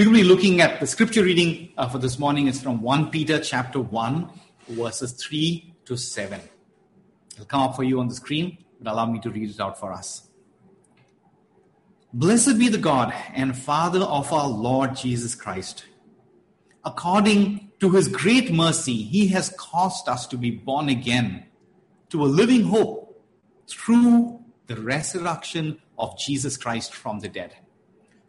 We're going to be looking at the scripture reading uh, for this morning. It's from 1 Peter chapter 1, verses 3 to 7. It'll come up for you on the screen, but allow me to read it out for us. Blessed be the God and Father of our Lord Jesus Christ. According to his great mercy, he has caused us to be born again to a living hope through the resurrection of Jesus Christ from the dead,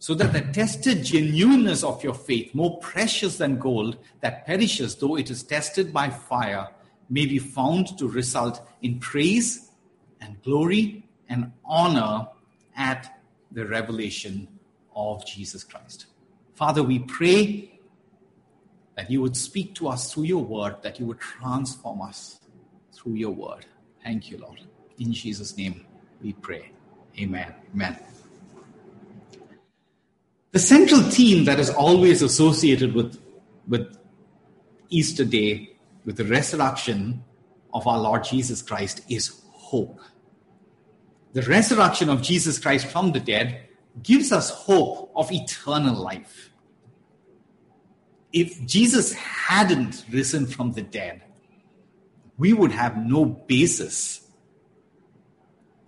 so that the tested genuineness of your faith, more precious than gold that perishes though it is tested by fire, may be found to result in praise and glory and honor at the revelation of Jesus Christ. Father, we pray that you would speak to us through your word, that you would transform us through your word. Thank you, Lord. In Jesus' name we pray. Amen. Amen. The central theme that is always associated with, with Easter Day, with the resurrection of our Lord Jesus Christ, is hope the resurrection of Jesus Christ from the dead gives us hope of eternal life. If Jesus hadn't risen from the dead, we would have no basis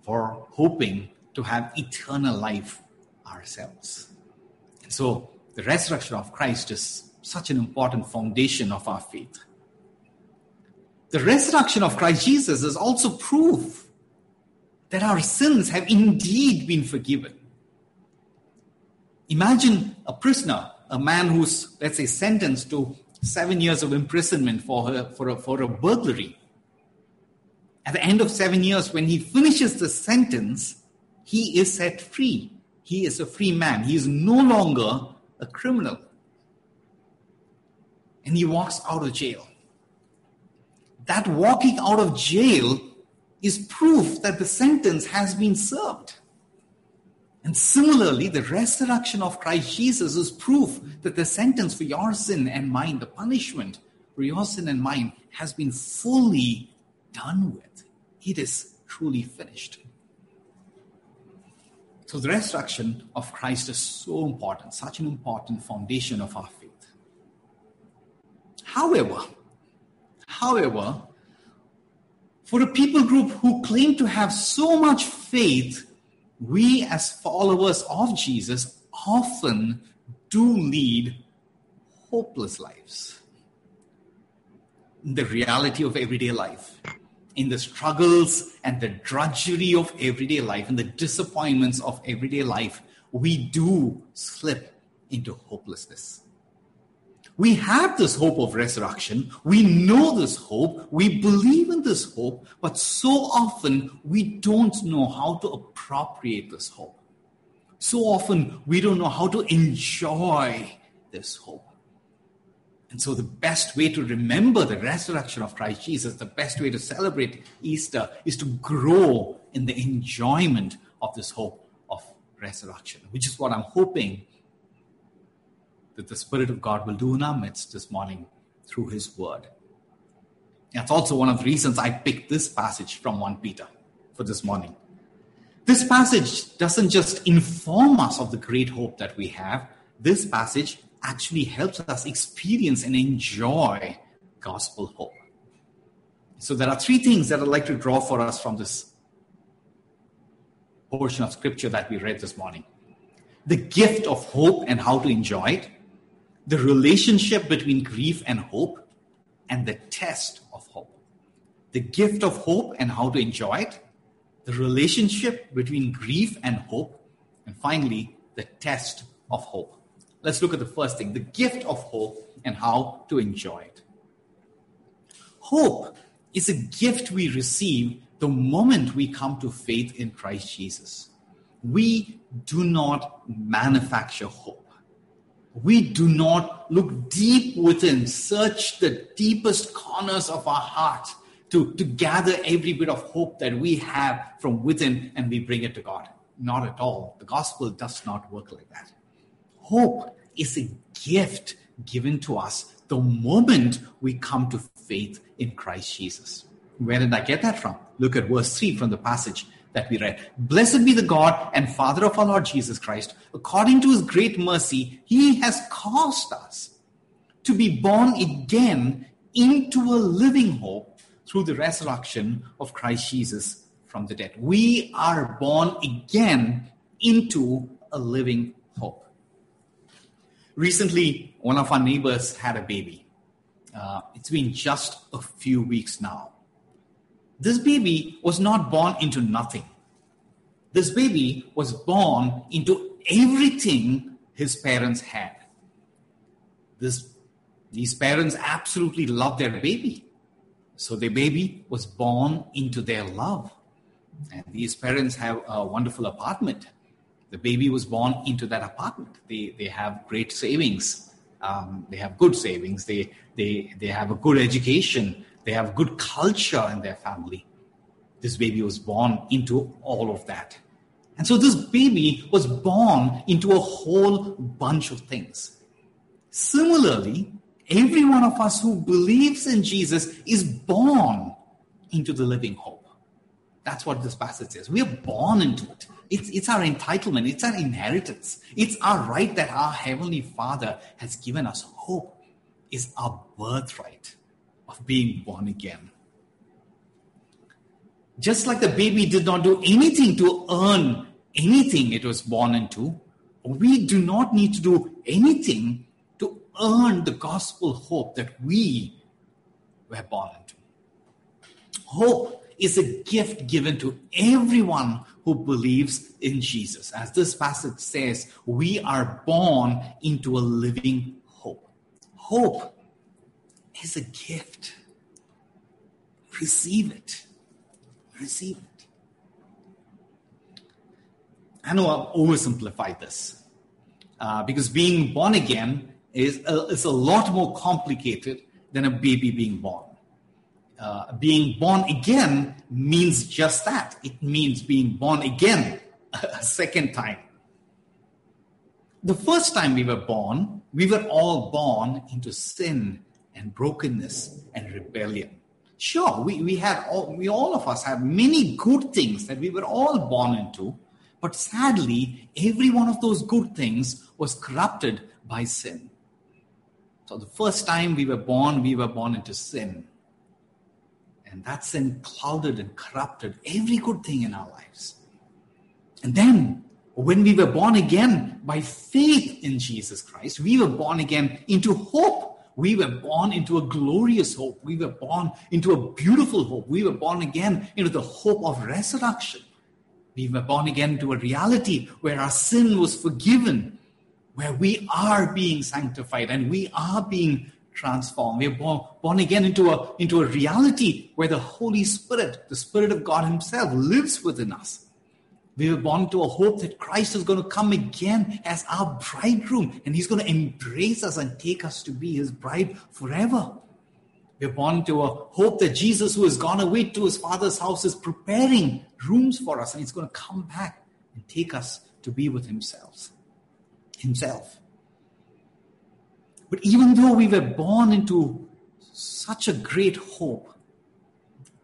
for hoping to have eternal life ourselves. So the resurrection of Christ is such an important foundation of our faith. The resurrection of Christ Jesus is also proof that our sins have indeed been forgiven. Imagine a prisoner, a man who's, let's say, sentenced to seven years of imprisonment for, her, for, a, for a burglary. At the end of seven years, when he finishes the sentence, he is set free. He is a free man. He is no longer a criminal. And he walks out of jail. That walking out of jail is proof that the sentence has been served. And similarly, the resurrection of Christ Jesus is proof that the sentence for your sin and mine, the punishment for your sin and mine, has been fully done with. It is truly finished. So, the resurrection of Christ is so important, such an important foundation of our faith. However, however, for a people group who claim to have so much faith, we as followers of Jesus often do lead hopeless lives. The reality of everyday life, in the struggles and the drudgery of everyday life, and the disappointments of everyday life, we do slip into hopelessness. We have this hope of resurrection. We know this hope. We believe in this hope. But so often we don't know how to appropriate this hope. So often we don't know how to enjoy this hope. And so, the best way to remember the resurrection of Christ Jesus, the best way to celebrate Easter is to grow in the enjoyment of this hope of resurrection, which is what I'm hoping that the Spirit of God will do in our midst this morning through His Word. That's also one of the reasons I picked this passage from 1 Peter for this morning. This passage doesn't just inform us of the great hope that we have, this passage actually helps us experience and enjoy gospel hope. So, there are three things that I'd like to draw for us from this portion of scripture that we read this morning the gift of hope and how to enjoy it, the relationship between grief and hope, and the test of hope. The gift of hope and how to enjoy it, the relationship between grief and hope, and finally, the test of hope. Let's look at the first thing the gift of hope and how to enjoy it. Hope is a gift we receive the moment we come to faith in Christ Jesus. We do not manufacture hope. we do not look deep within, search the deepest corners of our heart to, to gather every bit of hope that we have from within and we bring it to God. Not at all. The gospel does not work like that. Hope is a gift given to us the moment we come to faith in Christ Jesus. Where did I get that from? Look at verse 3 from the passage that we read. Blessed be the God and Father of our Lord Jesus Christ. According to his great mercy, he has caused us to be born again into a living hope through the resurrection of Christ Jesus from the dead. We are born again into a living hope. Recently, one of our neighbors had a baby. Uh, it's been just a few weeks now. This baby was not born into nothing. This baby was born into everything his parents had. This, these parents absolutely loved their baby. So their baby was born into their love. And these parents have a wonderful apartment. The baby was born into that apartment. They, they have great savings. Um, they have good savings. They, they, they have a good education. They have good culture in their family. This baby was born into all of that. And so this baby was born into a whole bunch of things. Similarly, every one of us who believes in Jesus is born into the living hope. That's what this passage says. We are born into it. It's, it's our entitlement, it's our inheritance, it's our right that our Heavenly Father has given us. Hope is our birthright of being born again. Just like the baby did not do anything to earn anything it was born into, we do not need to do anything to earn the gospel hope that we were born into. Hope is a gift given to everyone who believes in Jesus. As this passage says, we are born into a living hope. Hope is a gift. Receive it. Receive it. I know I've oversimplified this uh, because being born again is a, is a lot more complicated than a baby being born. Uh, being born again means just that. It means being born again a second time. The first time we were born, we were all born into sin and brokenness and rebellion. Sure, we, we had all, we all of us have many good things that we were all born into, but sadly, every one of those good things was corrupted by sin. So the first time we were born, we were born into sin. And that sin clouded and corrupted every good thing in our lives. And then, when we were born again by faith in Jesus Christ, we were born again into hope. We were born into a glorious hope. We were born into a beautiful hope. We were born again into the hope of resurrection. We were born again into a reality where our sin was forgiven, where we are being sanctified and we are being transformed. We are born, born again into a, into a reality where the Holy Spirit, the Spirit of God Himself, lives within us. We were born to a hope that Christ is going to come again as our bridegroom and He's going to embrace us and take us to be His bride forever. We're born to a hope that Jesus, who has gone away to His Father's house, is preparing rooms for us and He's going to come back and take us to be with Himself. Himself. But even though we were born into such a great hope,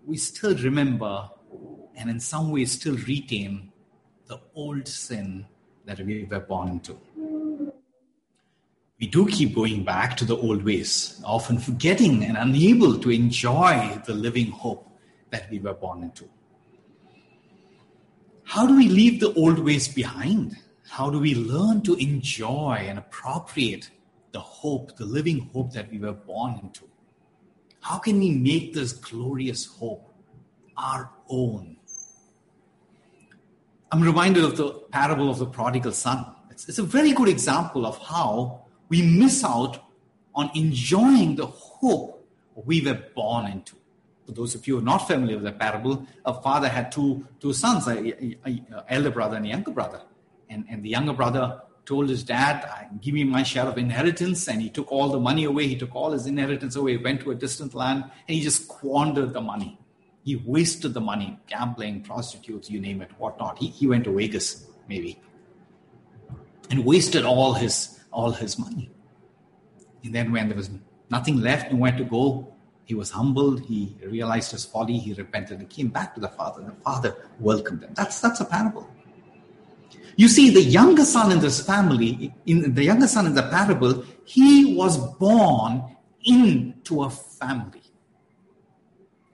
we still remember and in some ways still retain the old sin that we were born into. We do keep going back to the old ways, often forgetting and unable to enjoy the living hope that we were born into. How do we leave the old ways behind? How do we learn to enjoy and appropriate the hope, the living hope that we were born into. How can we make this glorious hope our own? I'm reminded of the parable of the prodigal son. It's, it's a very good example of how we miss out on enjoying the hope we were born into. For those of you who are not familiar with the parable, a father had two, two sons, an elder brother and a younger brother. And, and the younger brother told his dad, Give me my share of inheritance. And he took all the money away. He took all his inheritance away, went to a distant land, and he just squandered the money. He wasted the money, gambling, prostitutes, you name it, whatnot. He, he went to Vegas, maybe, and wasted all his all his money. And then when there was nothing left, nowhere to go, he was humbled. He realized his folly. He repented and came back to the father. The father welcomed him. That's that's a parable. You see, the younger son in this family, in the younger son in the parable, he was born into a family.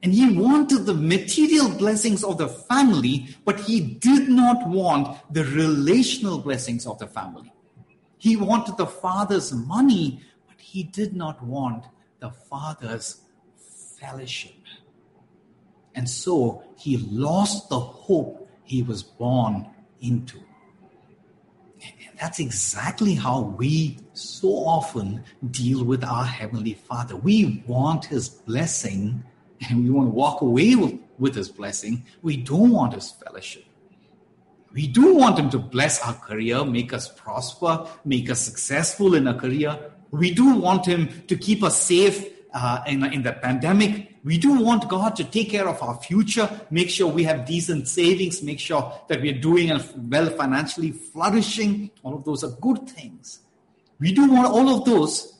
And he wanted the material blessings of the family, but he did not want the relational blessings of the family. He wanted the father's money, but he did not want the father's fellowship. And so he lost the hope he was born into. That's exactly how we so often deal with our Heavenly Father. We want His blessing and we want to walk away with His blessing. We don't want His fellowship. We do want Him to bless our career, make us prosper, make us successful in our career. We do want Him to keep us safe uh, in, in the pandemic. We do want God to take care of our future, make sure we have decent savings, make sure that we are doing well financially, flourishing. All of those are good things. We do want all of those.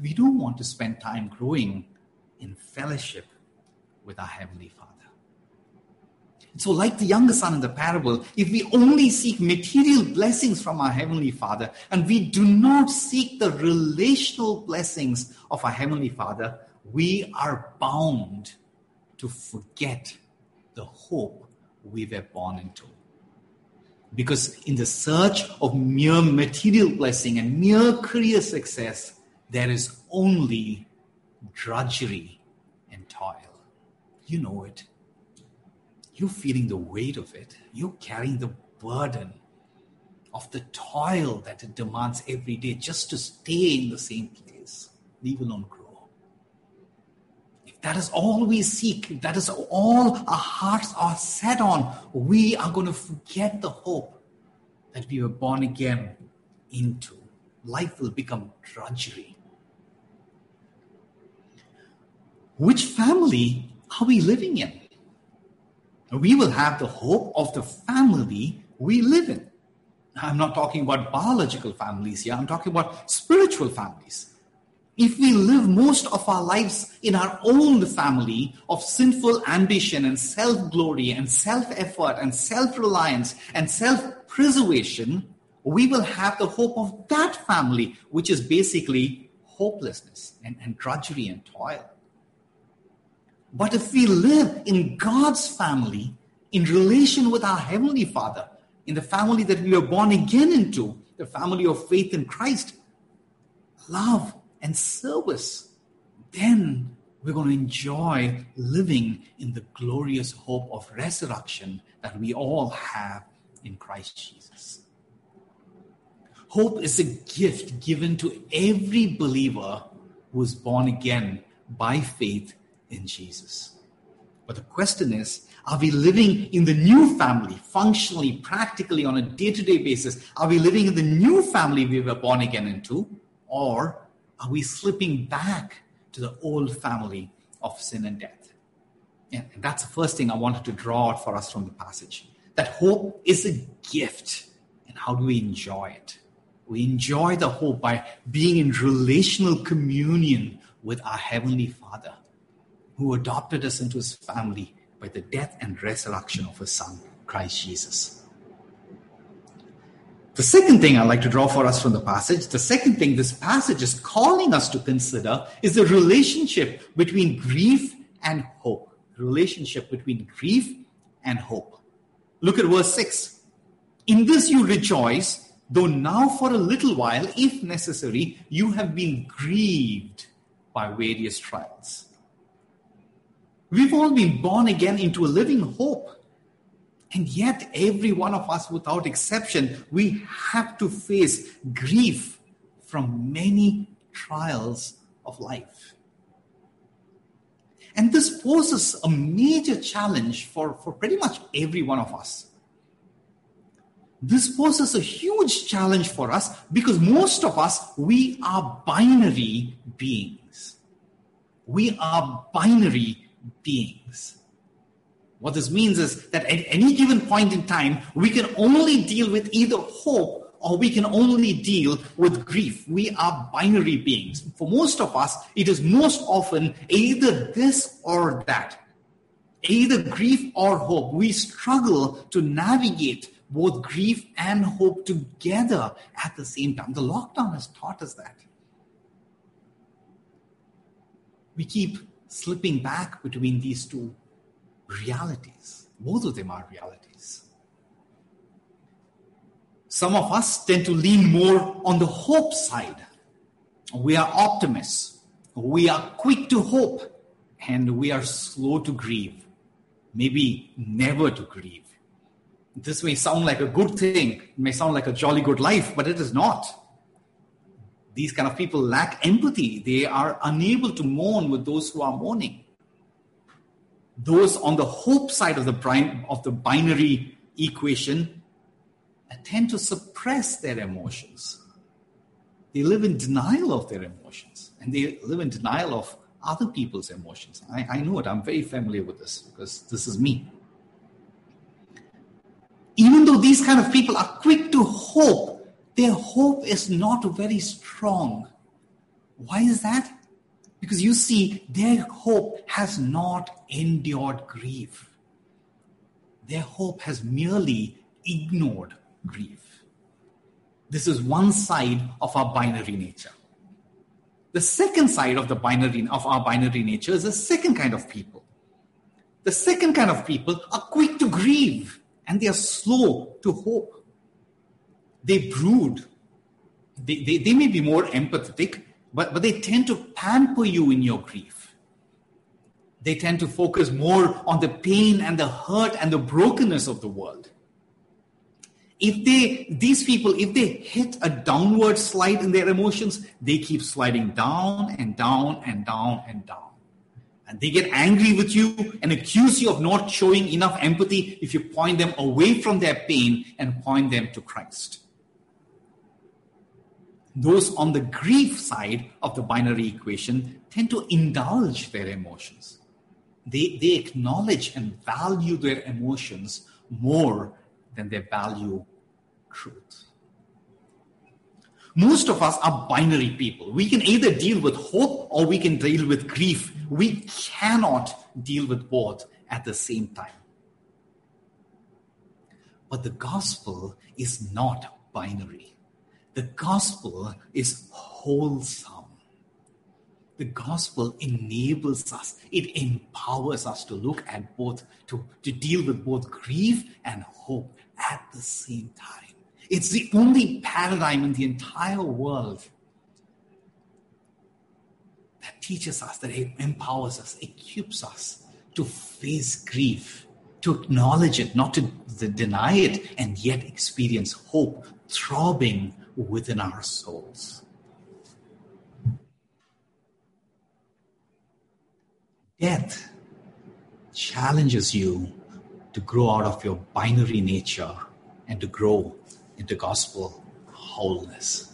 We do want to spend time growing in fellowship with our Heavenly Father. So, like the younger son in the parable, if we only seek material blessings from our Heavenly Father and we do not seek the relational blessings of our Heavenly Father, we are bound to forget the hope we were born into. Because in the search of mere material blessing and mere career success, there is only drudgery and toil. You know it. You're feeling the weight of it. You're carrying the burden of the toil that it demands every day just to stay in the same place, leave alone grow. If that is all we seek, if that is all our hearts are set on, we are going to forget the hope that we were born again into. Life will become drudgery. Which family are we living in? We will have the hope of the family we live in. I'm not talking about biological families here, I'm talking about spiritual families. If we live most of our lives in our own family of sinful ambition and self glory and self effort and self reliance and self preservation, we will have the hope of that family, which is basically hopelessness and, and drudgery and toil. But if we live in God's family, in relation with our Heavenly Father, in the family that we were born again into, the family of faith in Christ, love and service, then we're going to enjoy living in the glorious hope of resurrection that we all have in Christ Jesus. Hope is a gift given to every believer who is born again by faith in Jesus. But the question is are we living in the new family, functionally, practically, on a day to day basis? Are we living in the new family we were born again into? Or are we slipping back to the old family of sin and death? And that's the first thing I wanted to draw out for us from the passage. That hope is a gift. And how do we enjoy it? We enjoy the hope by being in relational communion with our Heavenly Father who adopted us into his family by the death and resurrection of his son, Christ Jesus. The second thing I'd like to draw for us from the passage, the second thing this passage is calling us to consider is the relationship between grief and hope. Relationship between grief and hope. Look at verse 6. In this you rejoice, though now for a little while, if necessary, you have been grieved by various trials We've all been born again into a living hope. And yet, every one of us, without exception, we have to face grief from many trials of life. And this poses a major challenge for, for pretty much every one of us. this poses a huge challenge for us because most of us, we are binary beings. We are binary beings. What this means is that at any given point in time, we can only deal with either hope or we can only deal with grief. We are binary beings. For most of us, it is most often either this or that. Either grief or hope. We struggle to navigate both grief and hope together at the same time. The lockdown has taught us that. We keep slipping back between these two realities. Both of them are realities. Some of us tend to lean more on the hope side. We are optimists. We are quick to hope and we are slow to grieve. Maybe never to grieve. This may sound like a good thing, it may sound like a jolly good life, but it is not. These kind of people lack empathy. They are unable to mourn with those who are mourning. Those on the hope side of the, of the binary equation tend to suppress their emotions. They live in denial of their emotions and they live in denial of other people's emotions. I, I know it. I'm very familiar with this because this is me even though these kind of people are quick to hope, their hope is not very strong. Why is that? Because you see, their hope has not endured grief. Their hope has merely ignored grief. This is one side of our binary nature. The second side of the binary of our binary nature is the second kind of people. The second kind of people are quick to grieve and they are slow to hope. They brood. They, they, they may be more empathetic, but, but they tend to pamper you in your grief. They tend to focus more on the pain and the hurt and the brokenness of the world. If they, these people, if they hit a downward slide in their emotions, they keep sliding down and down and down and down and they get angry with you and accuse you of not showing enough empathy if you point them away from their pain and point them to Christ. Those on the grief side of the binary equation tend to indulge their emotions. They, they acknowledge and value their emotions more than they value truth. Most of us are binary people. We can either deal with hope or we can deal with grief. We cannot deal with both at the same time. But the gospel is not binary. The gospel is wholesome. The gospel enables us, it empowers us to look at both, to, to deal with both grief and hope at the same time. It's the only paradigm in the entire world that teaches us, that it empowers us, equips us to face grief, to acknowledge it, not to deny it, and yet experience hope throbbing within our souls. Death challenges you to grow out of your binary nature and to grow into gospel wholeness.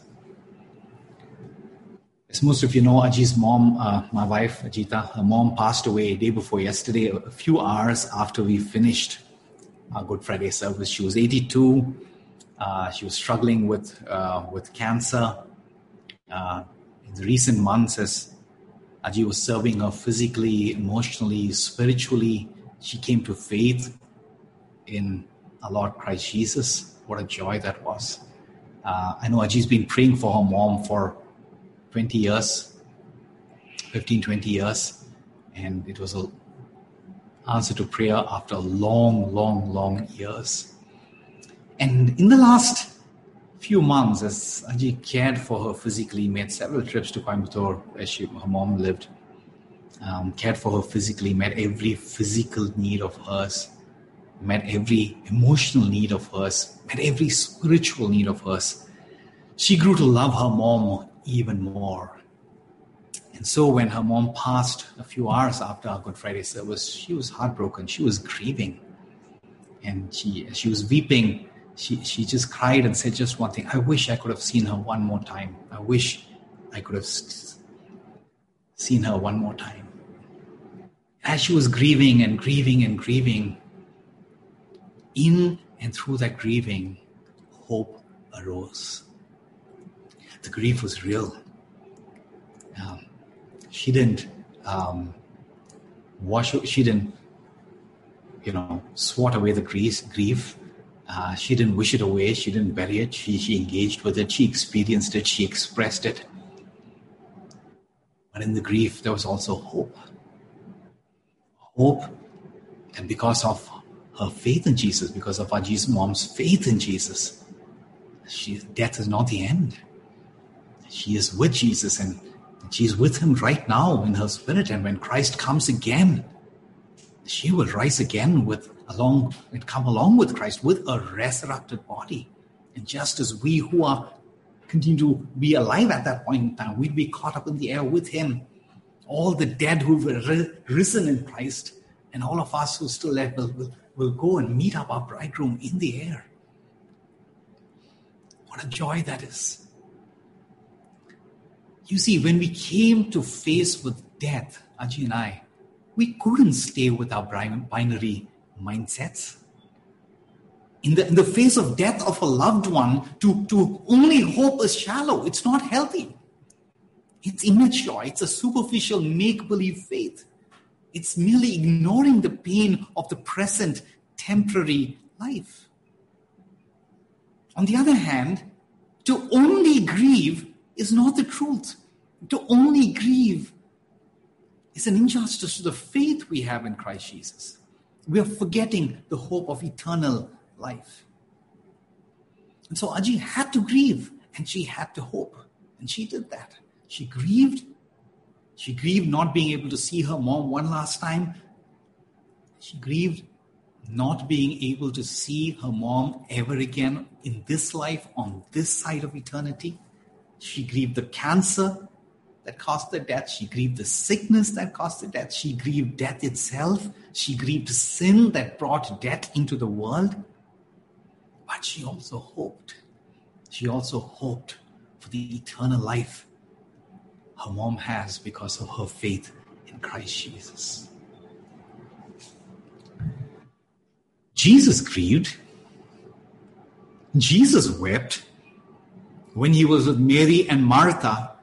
As most of you know, Aji's mom, uh, my wife Ajita, her mom passed away a day before yesterday, a few hours after we finished our Good Friday service. She was 82. Uh, she was struggling with uh, with cancer. Uh, in the recent months, as Aji was serving her physically, emotionally, spiritually, she came to faith in our Lord Christ Jesus what a joy that was. Uh, I know Aji's been praying for her mom for 20 years, 15, 20 years, and it was an answer to prayer after long, long, long years. And in the last few months, as Aji cared for her physically, made several trips to Coimbatore, where she, her mom lived, um, cared for her physically, met every physical need of hers met every emotional need of hers, met every spiritual need of hers. She grew to love her mom even more. And so when her mom passed a few hours after our Good Friday service, she was heartbroken. She was grieving. And she, she was weeping, she, she just cried and said just one thing I wish I could have seen her one more time. I wish I could have seen her one more time. As she was grieving and grieving and grieving, in and through that grieving, hope arose. The grief was real. Um, she didn't um, wash, she didn't, you know, swat away the grief. grief uh, she didn't wish it away. She didn't bury it. She, she engaged with it. She experienced it. She expressed it. But in the grief, there was also hope. Hope. And because of her faith in Jesus, because of our Jesus mom's faith in Jesus, she, death is not the end. She is with Jesus and she's with him right now in her spirit. And when Christ comes again, she will rise again with along and come along with Christ with a resurrected body. And just as we who are continue to be alive at that point in time, we'd be caught up in the air with him. All the dead who've risen in Christ, and all of us who still left will, will, will go and meet up our bridegroom in the air. What a joy that is. You see, when we came to face with death, Aji and I, we couldn't stay with our binary mindsets. In the, in the face of death of a loved one, to, to only hope is shallow. It's not healthy. It's immature. It's a superficial make believe faith. It's merely ignoring the pain of the present temporary life. On the other hand, to only grieve is not the truth. To only grieve is an injustice to the faith we have in Christ Jesus we are forgetting the hope of eternal life. And so Aji had to grieve and she had to hope. And she did that. She grieved. She grieved not being able to see her mom one last time. She grieved not being able to see her mom ever again in this life, on this side of eternity. She grieved the cancer that caused the death. She grieved the sickness that caused the death. She grieved death itself. She grieved sin that brought death into the world. But she also hoped. She also hoped for the eternal life her mom has because of her faith in Christ Jesus. Jesus grieved. Jesus wept when he was with Mary and Martha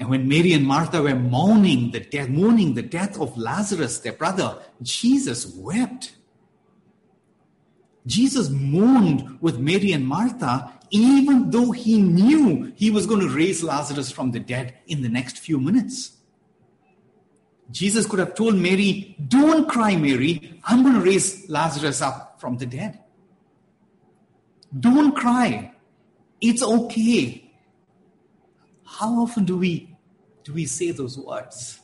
and when Mary and Martha were mourning the death, mourning the death of Lazarus, their brother, Jesus wept. Jesus mourned with Mary and Martha, even though he knew he was going to raise Lazarus from the dead in the next few minutes. Jesus could have told Mary, Don't cry, Mary. I'm going to raise Lazarus up from the dead. Don't cry. It's okay. How often do we do we say those words?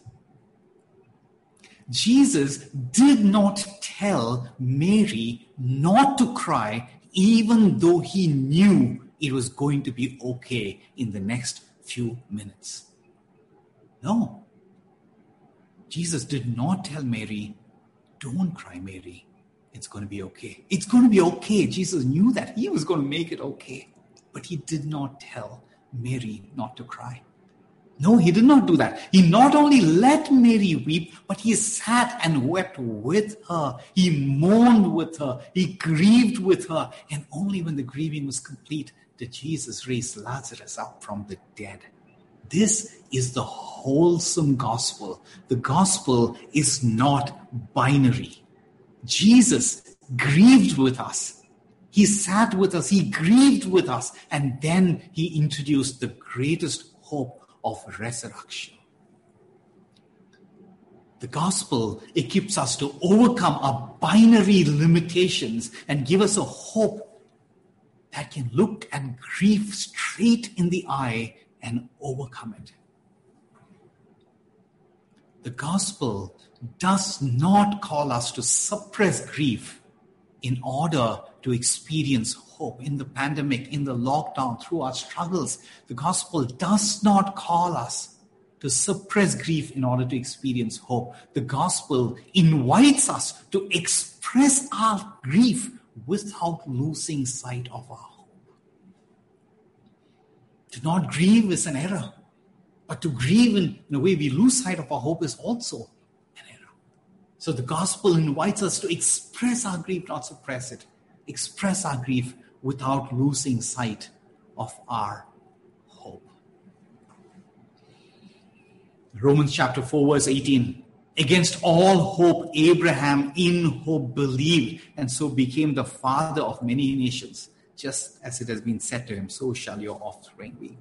Jesus did not tell Mary not to cry, even though he knew it was going to be okay in the next few minutes. No. Jesus did not tell Mary, Don't cry, Mary. It's going to be okay. It's going to be okay. Jesus knew that he was going to make it okay. But he did not tell Mary not to cry. No, he did not do that. He not only let Mary weep, but he sat and wept with her. He mourned with her. He grieved with her. And only when the grieving was complete did Jesus raise Lazarus up from the dead. This is the wholesome gospel. The gospel is not binary. Jesus grieved with us he sat with us, he grieved with us, and then he introduced the greatest hope of resurrection. The gospel equips us to overcome our binary limitations and give us a hope that can look at grief straight in the eye and overcome it. The gospel does not call us to suppress grief in order to experience hope in the pandemic, in the lockdown, through our struggles. The gospel does not call us to suppress grief in order to experience hope. The gospel invites us to express our grief without losing sight of our hope. To not grieve is an error, but to grieve in, in a way we lose sight of our hope is also an error. So the gospel invites us to express our grief, not suppress it. Express our grief without losing sight of our hope. Romans chapter 4, verse 18. Against all hope, Abraham in hope believed, and so became the father of many nations. Just as it has been said to him, so shall your offspring be.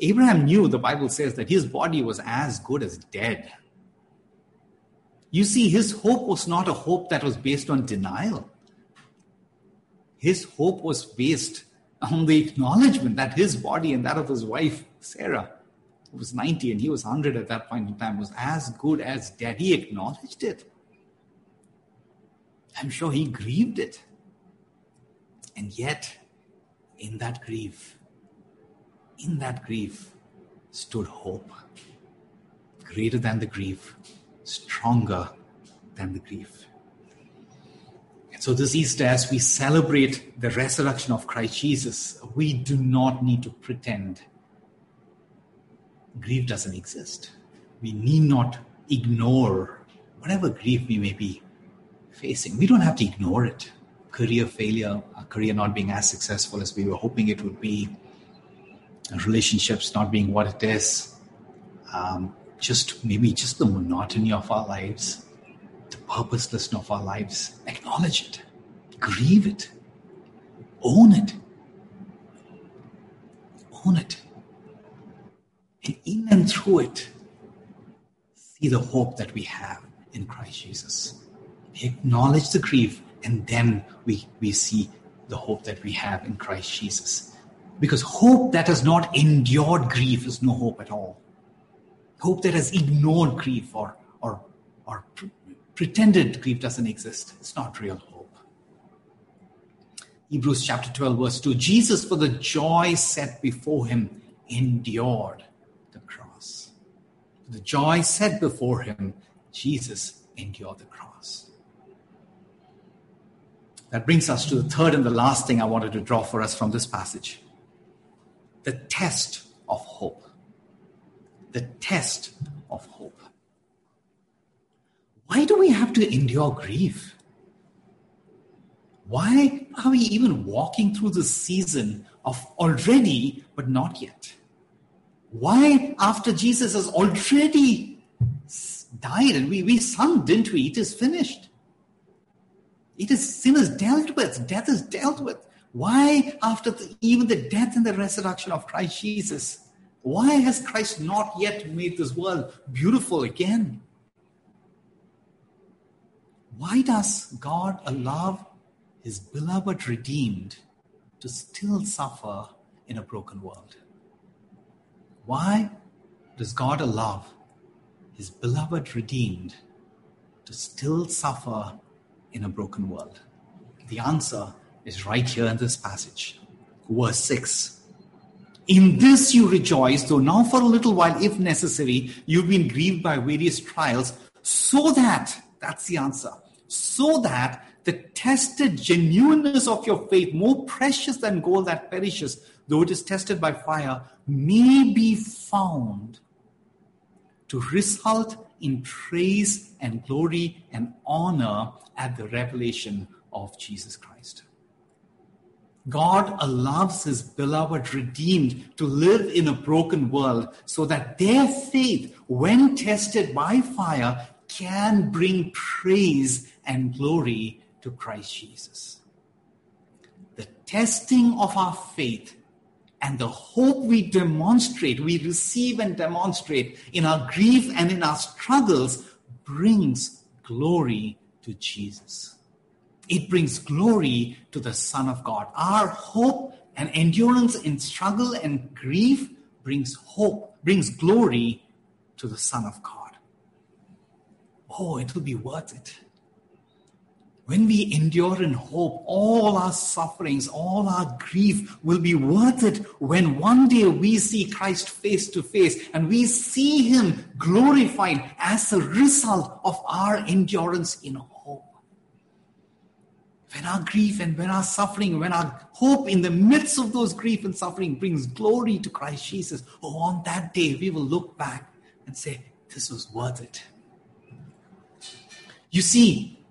Abraham knew, the Bible says, that his body was as good as dead. You see, his hope was not a hope that was based on denial. His hope was based on the acknowledgement that his body and that of his wife, Sarah, who was 90 and he was 100 at that point in time, was as good as dead. He acknowledged it. I'm sure he grieved it. And yet, in that grief, in that grief stood hope. Greater than the grief, stronger than the grief. So, this Easter, as we celebrate the resurrection of Christ Jesus, we do not need to pretend grief doesn't exist. We need not ignore whatever grief we may be facing. We don't have to ignore it. Career failure, a career not being as successful as we were hoping it would be, relationships not being what it is, um, just maybe just the monotony of our lives, purposelessness of our lives. Acknowledge it, grieve it, own it, own it. And in and through it, see the hope that we have in Christ Jesus. We acknowledge the grief, and then we, we see the hope that we have in Christ Jesus. Because hope that has not endured grief is no hope at all. Hope that has ignored grief or, or, or pretended grief doesn't exist. It's not real hope. Hebrews chapter 12, verse 2 Jesus, for the joy set before him, endured the cross. For the joy set before him, Jesus endured the cross. That brings us to the third and the last thing I wanted to draw for us from this passage the test of hope. The test of hope. Why do we have to endure grief? Why are we even walking through the season of already but not yet? Why, after Jesus has already died and we, we sung, didn't we? It is finished. It is sin is dealt with, death is dealt with. Why, after the, even the death and the resurrection of Christ Jesus, why has Christ not yet made this world beautiful again? Why does God allow his beloved redeemed to still suffer in a broken world? Why does God allow his beloved redeemed to still suffer in a broken world? The answer is right here in this passage. Verse 6. In this you rejoice, though now for a little while, if necessary, you've been grieved by various trials, so that, that's the answer, so that the tested genuineness of your faith, more precious than gold that perishes, though it is tested by fire, may be found to result in praise and glory and honor at the revelation of Jesus Christ. God allows his beloved redeemed to live in a broken world so that their faith, when tested by fire, can bring praise and glory to Christ Jesus. The testing of our faith and the hope we demonstrate, we receive and demonstrate in our grief and in our struggles brings glory to Jesus. It brings glory to the Son of God. Our hope and endurance in struggle and grief brings hope, brings glory to the Son of God. Oh, it will be worth it. When we endure in hope, all our sufferings, all our grief will be worth it when one day we see Christ face to face and we see Him glorified as a result of our endurance in hope. when our grief and when our suffering, when our hope in the midst of those grief and suffering brings glory to Christ Jesus, oh, on that day we will look back and say, This was worth it. You see,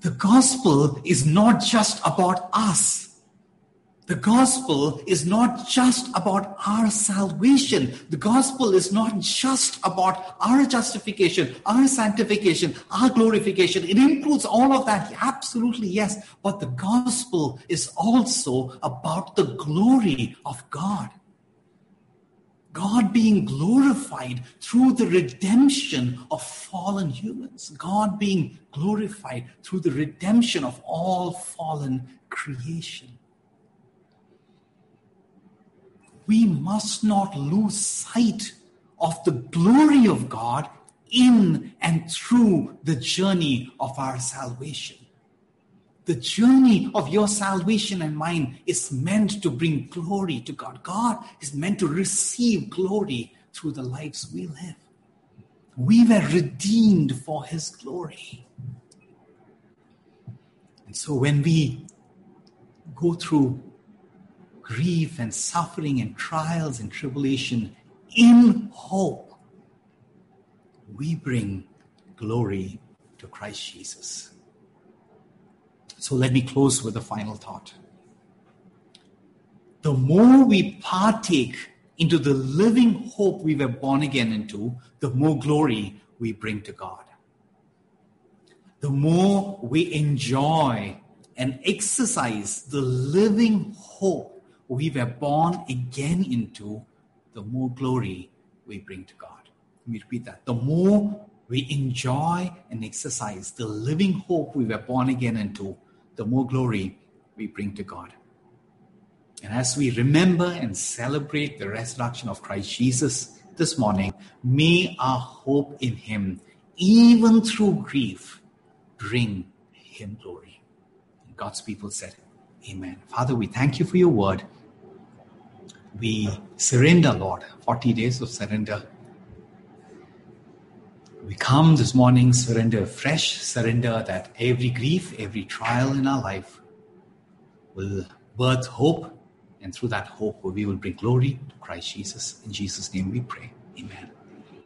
the gospel is not just about us. The gospel is not just about our salvation. The gospel is not just about our justification, our sanctification, our glorification. It includes all of that, absolutely yes. But the gospel is also about the glory of God. God being glorified through the redemption of fallen humans. God being glorified through the redemption of all fallen creation. we must not lose sight of the glory of God in and through the journey of our salvation. The journey of your salvation and mine is meant to bring glory to God. God is meant to receive glory through the lives we live. We were redeemed for His glory. And so when we go through grief and suffering and trials and tribulation in hope, we bring glory to Christ Jesus. So let me close with a final thought. The more we partake into the living hope we were born again into, the more glory we bring to God. The more we enjoy and exercise the living hope we were born again into, the more glory we bring to God. Let me repeat that. The more we enjoy and exercise the living hope we were born again into, the more glory we bring to God. And as we remember and celebrate the resurrection of Christ Jesus this morning, may our hope in Him, even through grief, bring Him glory. And God's people said, Amen. Father, we thank you for your word we surrender, Lord. 40 days of surrender. We come this morning, surrender fresh, surrender that every grief, every trial in our life will birth hope, and through that hope, we will bring glory to Christ Jesus. In Jesus' name we pray. Amen.